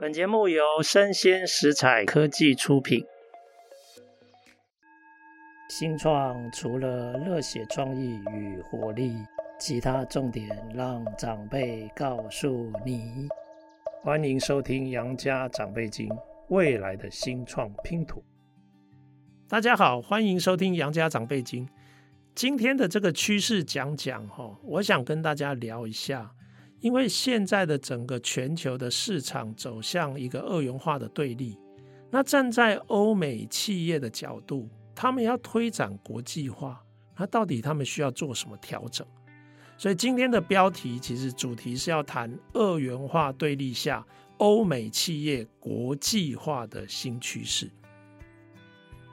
本节目由生鲜食材科技出品。新创除了热血创意与活力，其他重点让长辈告诉你。欢迎收听《杨家长辈经》，未来的新创拼图。大家好，欢迎收听《杨家长辈经》。今天的这个趋势讲讲哈，我想跟大家聊一下，因为现在的整个全球的市场走向一个二元化的对立。那站在欧美企业的角度，他们要推展国际化，那到底他们需要做什么调整？所以今天的标题其实主题是要谈二元化对立下欧美企业国际化的新趋势。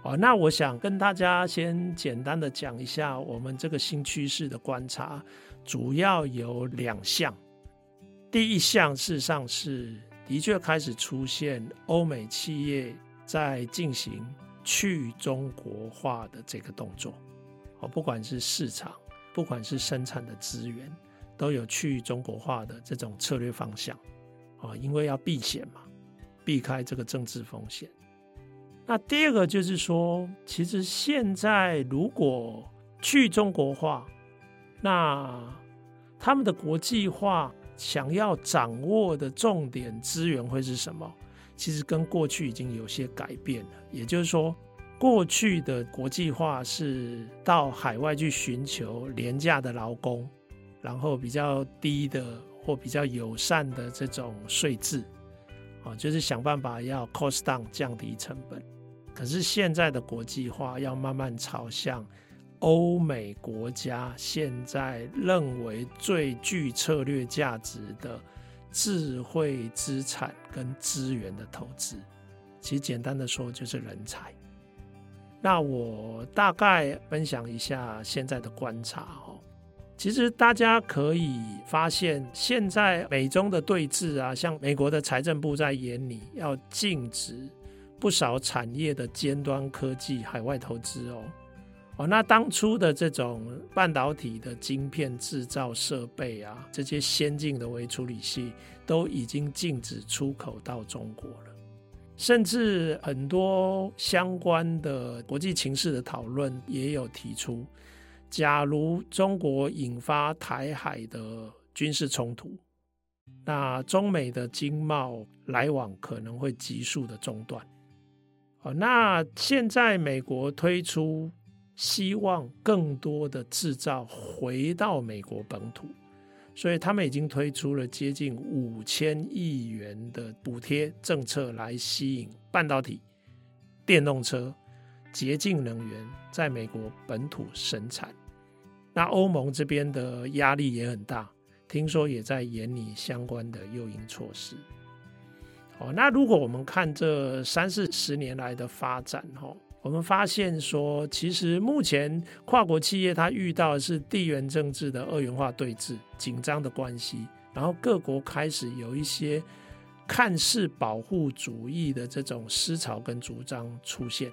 哦，那我想跟大家先简单的讲一下我们这个新趋势的观察，主要有两项。第一项事实上是的确开始出现欧美企业在进行去中国化的这个动作。哦，不管是市场，不管是生产的资源，都有去中国化的这种策略方向。啊，因为要避险嘛，避开这个政治风险。那第二个就是说，其实现在如果去中国化，那他们的国际化想要掌握的重点资源会是什么？其实跟过去已经有些改变了。也就是说，过去的国际化是到海外去寻求廉价的劳工，然后比较低的或比较友善的这种税制，啊，就是想办法要 cost down 降低成本。可是现在的国际化要慢慢朝向欧美国家现在认为最具策略价值的智慧资产跟资源的投资，其实简单的说就是人才。那我大概分享一下现在的观察哦。其实大家可以发现，现在美中的对峙啊，像美国的财政部在眼里要禁止。不少产业的尖端科技海外投资哦，哦，那当初的这种半导体的晶片制造设备啊，这些先进的微处理器都已经禁止出口到中国了，甚至很多相关的国际情势的讨论也有提出，假如中国引发台海的军事冲突，那中美的经贸来往可能会急速的中断。哦那现在美国推出希望更多的制造回到美国本土，所以他们已经推出了接近五千亿元的补贴政策来吸引半导体、电动车、洁净能源在美国本土生产。那欧盟这边的压力也很大，听说也在研拟相关的诱因措施。哦，那如果我们看这三四十年来的发展，哈，我们发现说，其实目前跨国企业它遇到的是地缘政治的二元化对峙、紧张的关系，然后各国开始有一些看似保护主义的这种思潮跟主张出现。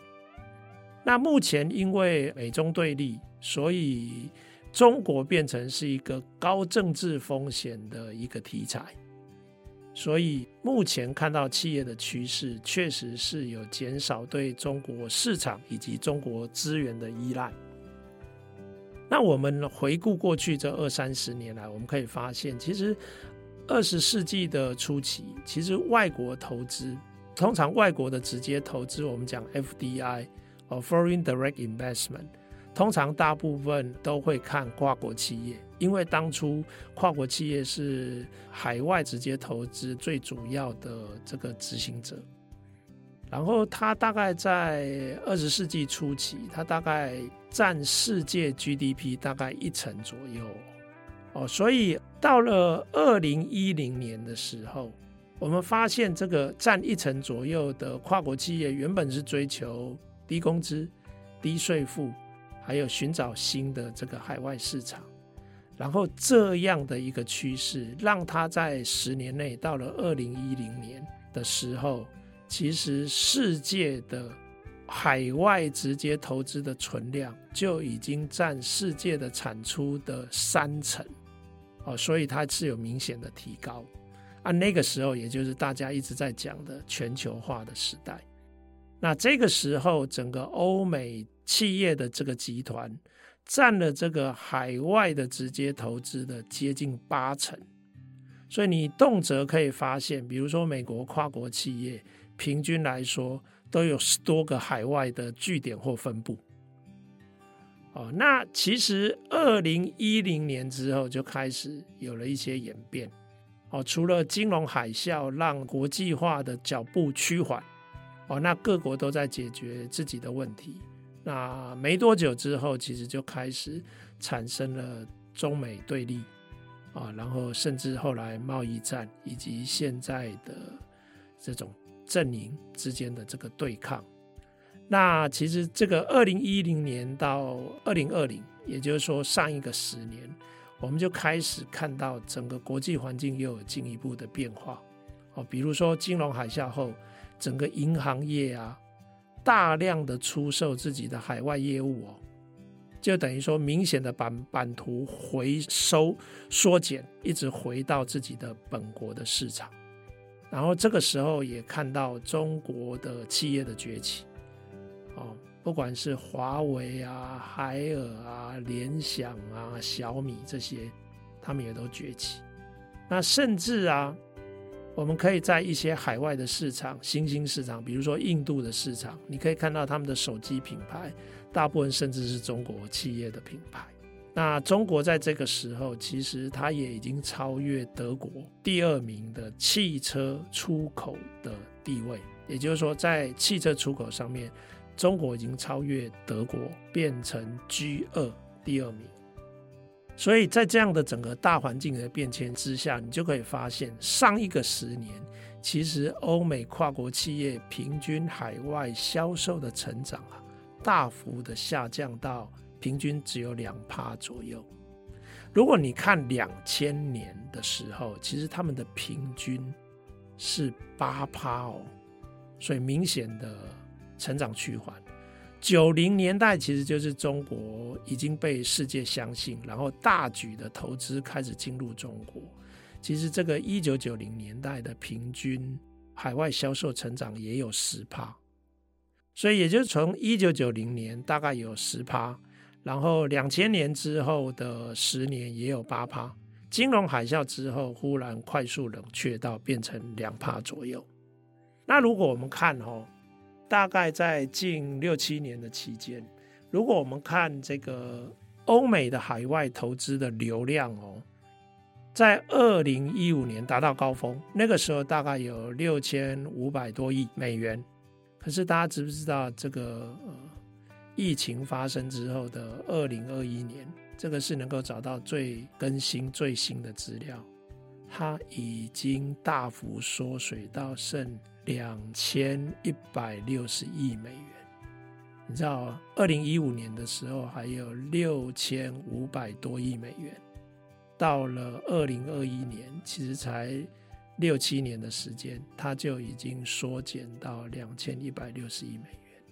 那目前因为美中对立，所以中国变成是一个高政治风险的一个题材。所以目前看到企业的趋势，确实是有减少对中国市场以及中国资源的依赖。那我们回顾过去这二三十年来，我们可以发现，其实二十世纪的初期，其实外国投资，通常外国的直接投资，我们讲 FDI，哦，Foreign Direct Investment。通常大部分都会看跨国企业，因为当初跨国企业是海外直接投资最主要的这个执行者。然后它大概在二十世纪初期，它大概占世界 GDP 大概一成左右。哦，所以到了二零一零年的时候，我们发现这个占一成左右的跨国企业原本是追求低工资、低税负。还有寻找新的这个海外市场，然后这样的一个趋势，让它在十年内到了二零一零年的时候，其实世界的海外直接投资的存量就已经占世界的产出的三成，哦，所以它是有明显的提高，啊，那个时候也就是大家一直在讲的全球化的时代。那这个时候，整个欧美企业的这个集团占了这个海外的直接投资的接近八成。所以你动辄可以发现，比如说美国跨国企业，平均来说都有十多个海外的据点或分部。哦，那其实二零一零年之后就开始有了一些演变。哦，除了金融海啸让国际化的脚步趋缓，哦，那各国都在解决自己的问题。那没多久之后，其实就开始产生了中美对立，啊，然后甚至后来贸易战以及现在的这种阵营之间的这个对抗。那其实这个二零一零年到二零二零，也就是说上一个十年。我们就开始看到整个国际环境又有进一步的变化哦，比如说金融海啸后，整个银行业啊，大量的出售自己的海外业务哦，就等于说明显的版版图回收缩减，一直回到自己的本国的市场。然后这个时候也看到中国的企业的崛起哦。不管是华为啊、海尔啊、联想啊、小米这些，他们也都崛起。那甚至啊，我们可以在一些海外的市场、新兴市场，比如说印度的市场，你可以看到他们的手机品牌，大部分甚至是中国企业的品牌。那中国在这个时候，其实它也已经超越德国第二名的汽车出口的地位，也就是说，在汽车出口上面。中国已经超越德国，变成 G 二第二名。所以在这样的整个大环境的变迁之下，你就可以发现，上一个十年，其实欧美跨国企业平均海外销售的成长啊，大幅的下降到平均只有两趴左右。如果你看两千年的时候，其实他们的平均是八趴哦，所以明显的。成长趋缓，九零年代其实就是中国已经被世界相信，然后大举的投资开始进入中国。其实这个一九九零年代的平均海外销售成长也有十趴，所以也就从一九九零年大概有十趴，然后两千年之后的十年也有八趴，金融海啸之后忽然快速冷却到变成两趴左右。那如果我们看哦。大概在近六七年的期间，如果我们看这个欧美的海外投资的流量哦，在二零一五年达到高峰，那个时候大概有六千五百多亿美元。可是大家知不知道，这个疫情发生之后的二零二一年，这个是能够找到最更新最新的资料，它已经大幅缩水到剩。两千一百六十亿美元，你知道，二零一五年的时候还有六千五百多亿美元，到了二零二一年，其实才六七年的时间，它就已经缩减到两千一百六十亿美元。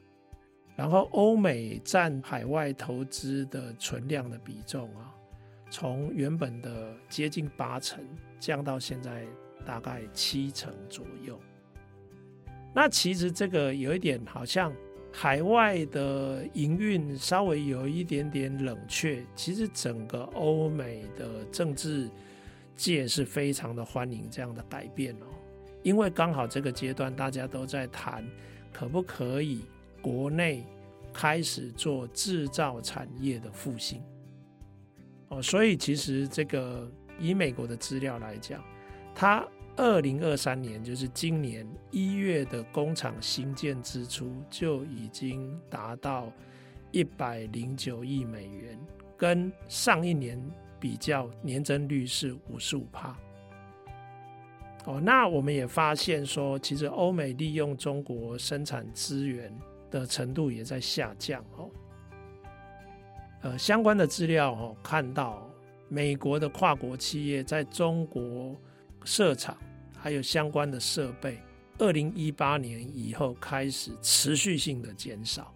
然后，欧美占海外投资的存量的比重啊，从原本的接近八成降到现在大概七成左右。那其实这个有一点好像海外的营运稍微有一点点冷却，其实整个欧美的政治界是非常的欢迎这样的改变哦，因为刚好这个阶段大家都在谈可不可以国内开始做制造产业的复兴哦，所以其实这个以美国的资料来讲，它。二零二三年，就是今年一月的工厂新建支出就已经达到一百零九亿美元，跟上一年比较，年增率是五十五趴。哦，那我们也发现说，其实欧美利用中国生产资源的程度也在下降哦。呃，相关的资料哦，看到美国的跨国企业在中国。设厂还有相关的设备，二零一八年以后开始持续性的减少。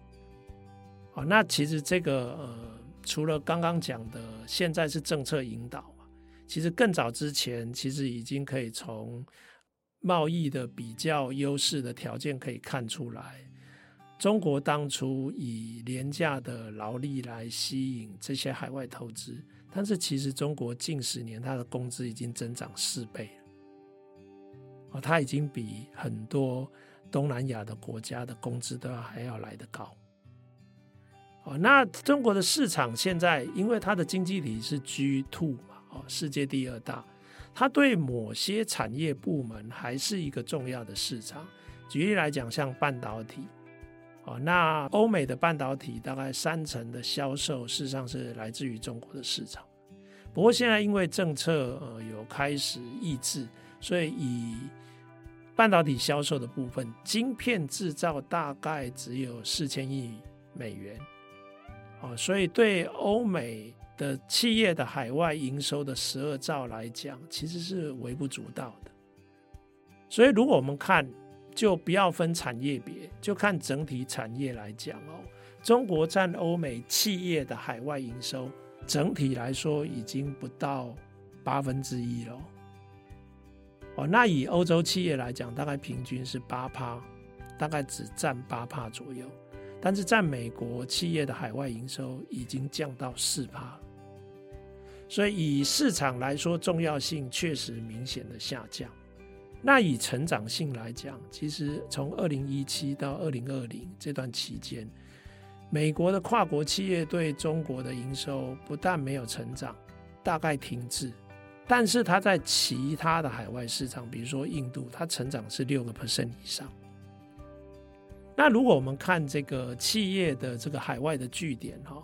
好，那其实这个呃，除了刚刚讲的，现在是政策引导嘛，其实更早之前，其实已经可以从贸易的比较优势的条件可以看出来，中国当初以廉价的劳力来吸引这些海外投资，但是其实中国近十年它的工资已经增长四倍了，哦，它已经比很多东南亚的国家的工资都要还要来得高。哦，那中国的市场现在因为它的经济体是 G2 嘛，哦，世界第二大。它对某些产业部门还是一个重要的市场。举例来讲，像半导体，哦，那欧美的半导体大概三成的销售事实上是来自于中国的市场。不过现在因为政策呃有开始抑制，所以以半导体销售的部分，晶片制造大概只有四千亿美元，哦，所以对欧美。的企业的海外营收的十二兆来讲，其实是微不足道的。所以，如果我们看，就不要分产业别，就看整体产业来讲哦。中国占欧美企业的海外营收，整体来说已经不到八分之一了。哦，那以欧洲企业来讲，大概平均是八趴，大概只占八趴左右。但是在美国企业的海外营收已经降到四趴。所以以市场来说，重要性确实明显的下降。那以成长性来讲，其实从二零一七到二零二零这段期间，美国的跨国企业对中国的营收不但没有成长，大概停滞，但是它在其他的海外市场，比如说印度，它成长是六个 percent 以上。那如果我们看这个企业的这个海外的据点哈。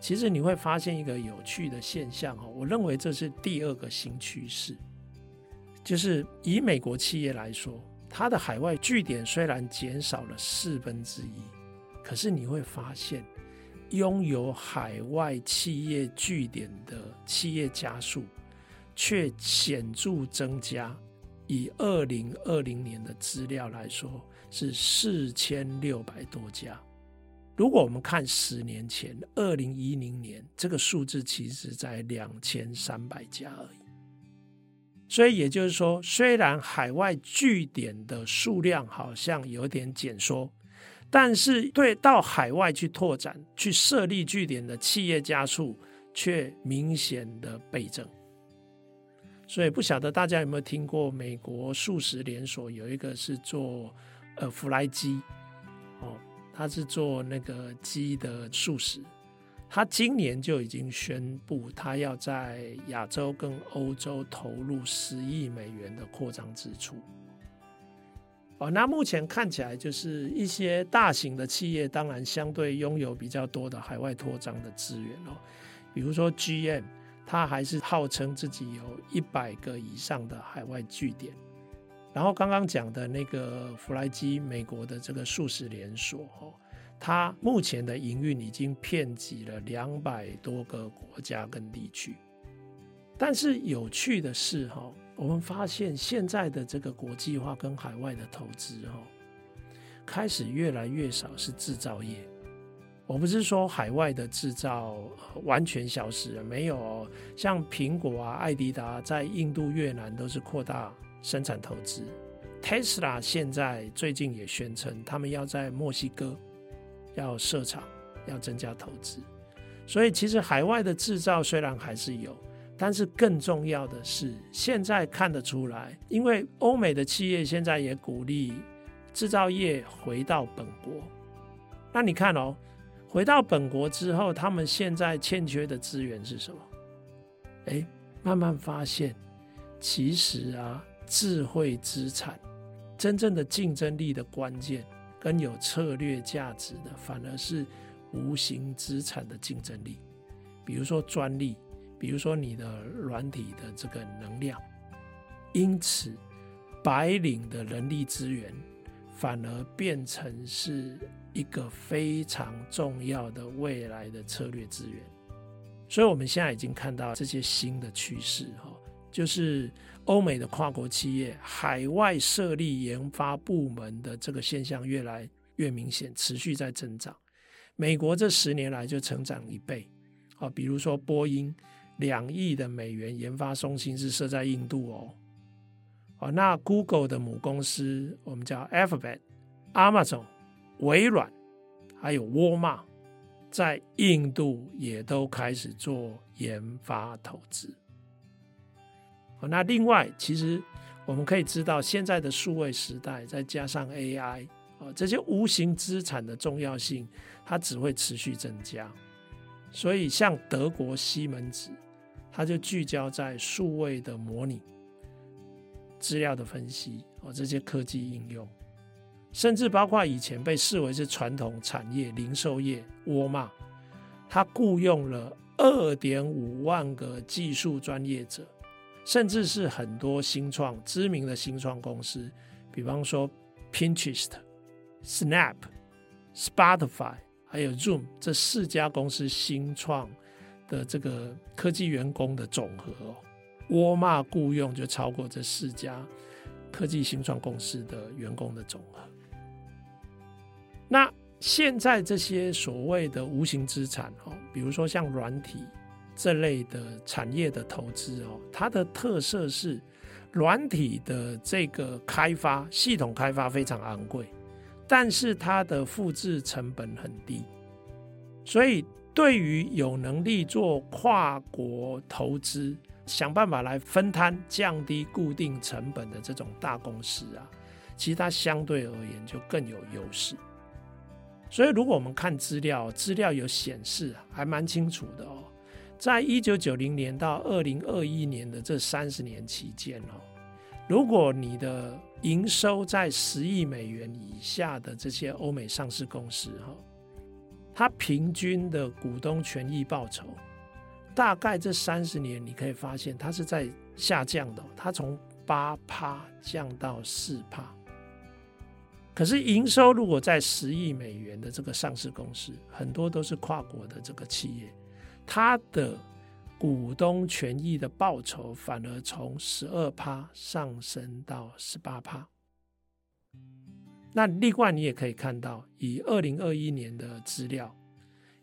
其实你会发现一个有趣的现象哈，我认为这是第二个新趋势，就是以美国企业来说，它的海外据点虽然减少了四分之一，可是你会发现，拥有海外企业据点的企业家数却显著增加。以二零二零年的资料来说，是四千六百多家。如果我们看十年前，二零一零年，这个数字其实在两千三百家而已。所以也就是说，虽然海外据点的数量好像有点减缩，但是对到海外去拓展、去设立据点的企业家数却明显的倍增。所以不晓得大家有没有听过美国素食连锁有一个是做呃弗莱基哦。他是做那个鸡的素食，他今年就已经宣布，他要在亚洲跟欧洲投入十亿美元的扩张支出。哦，那目前看起来就是一些大型的企业，当然相对拥有比较多的海外扩张的资源哦，比如说 GM，它还是号称自己有一百个以上的海外据点。然后刚刚讲的那个弗莱基，美国的这个素食连锁，哈，它目前的营运已经遍及了两百多个国家跟地区。但是有趣的是，哈，我们发现现在的这个国际化跟海外的投资，哈，开始越来越少是制造业。我不是说海外的制造完全消失了，没有，像苹果啊、爱迪达在印度、越南都是扩大。生产投资，Tesla 现在最近也宣称，他们要在墨西哥要设厂，要增加投资。所以，其实海外的制造虽然还是有，但是更重要的是，现在看得出来，因为欧美的企业现在也鼓励制造业回到本国。那你看哦，回到本国之后，他们现在欠缺的资源是什么？诶，慢慢发现，其实啊。智慧资产真正的竞争力的关键，跟有策略价值的，反而是无形资产的竞争力。比如说专利，比如说你的软体的这个能量。因此，白领的人力资源反而变成是一个非常重要的未来的策略资源。所以，我们现在已经看到这些新的趋势，哈。就是欧美的跨国企业海外设立研发部门的这个现象越来越明显，持续在增长。美国这十年来就成长一倍，啊，比如说波音两亿的美元研发中心是设在印度哦。哦，那 Google 的母公司我们叫 Alphabet、Amazon、微软，还有沃尔玛，在印度也都开始做研发投资。哦，那另外，其实我们可以知道，现在的数位时代，再加上 AI，哦，这些无形资产的重要性，它只会持续增加。所以，像德国西门子，它就聚焦在数位的模拟。资料的分析哦，这些科技应用，甚至包括以前被视为是传统产业零售业，沃尔玛，他雇佣了二点五万个技术专业者，甚至是很多新创知名的新创公司，比方说 Pinterest、Snap、Spotify，还有 Zoom 这四家公司新创的这个科技员工的总和哦。沃尔玛雇佣就超过这四家科技新创公司的员工的总和。那现在这些所谓的无形资产哦，比如说像软体这类的产业的投资哦，它的特色是软体的这个开发系统开发非常昂贵，但是它的复制成本很低，所以对于有能力做跨国投资。想办法来分摊、降低固定成本的这种大公司啊，其实它相对而言就更有优势。所以，如果我们看资料，资料有显示，还蛮清楚的哦。在一九九零年到二零二一年的这三十年期间哦，如果你的营收在十亿美元以下的这些欧美上市公司哈，它平均的股东权益报酬。大概这三十年，你可以发现它是在下降的，它从八趴降到四趴。可是营收如果在十亿美元的这个上市公司，很多都是跨国的这个企业，它的股东权益的报酬反而从十二趴上升到十八趴。那另外你也可以看到，以二零二一年的资料。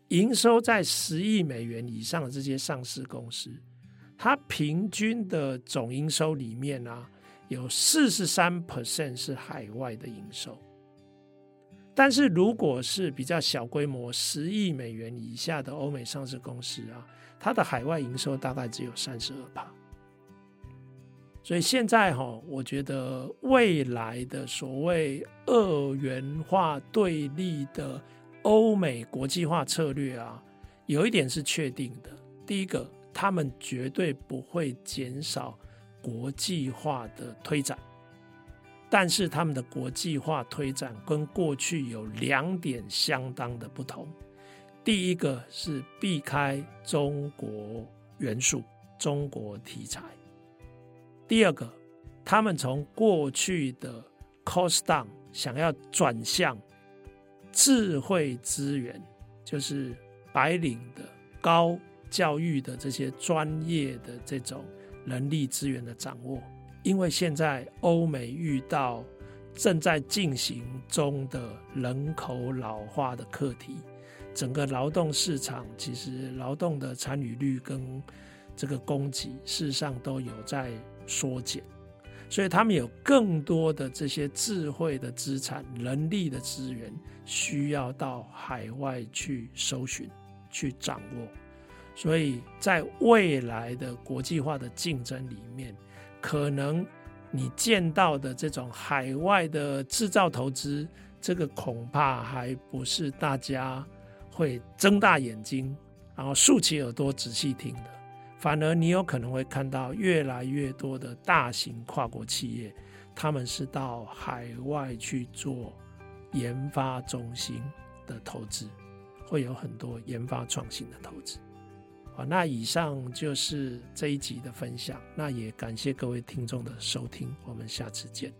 营收在十亿美元以上的这些上市公司，它平均的总营收里面啊，有四十三 percent 是海外的营收。但是如果是比较小规模十亿美元以下的欧美上市公司啊，它的海外营收大概只有三十二趴。所以现在哈，我觉得未来的所谓二元化对立的。欧美国际化策略啊，有一点是确定的。第一个，他们绝对不会减少国际化的推展，但是他们的国际化推展跟过去有两点相当的不同。第一个是避开中国元素、中国题材；第二个，他们从过去的 cost down 想要转向。智慧资源就是白领的高教育的这些专业的这种人力资源的掌握，因为现在欧美遇到正在进行中的人口老化的课题，整个劳动市场其实劳动的参与率跟这个供给事实上都有在缩减。所以他们有更多的这些智慧的资产、人力的资源，需要到海外去搜寻、去掌握。所以在未来的国际化的竞争里面，可能你见到的这种海外的制造投资，这个恐怕还不是大家会睁大眼睛，然后竖起耳朵仔细听的。反而你有可能会看到越来越多的大型跨国企业，他们是到海外去做研发中心的投资，会有很多研发创新的投资。好，那以上就是这一集的分享，那也感谢各位听众的收听，我们下次见。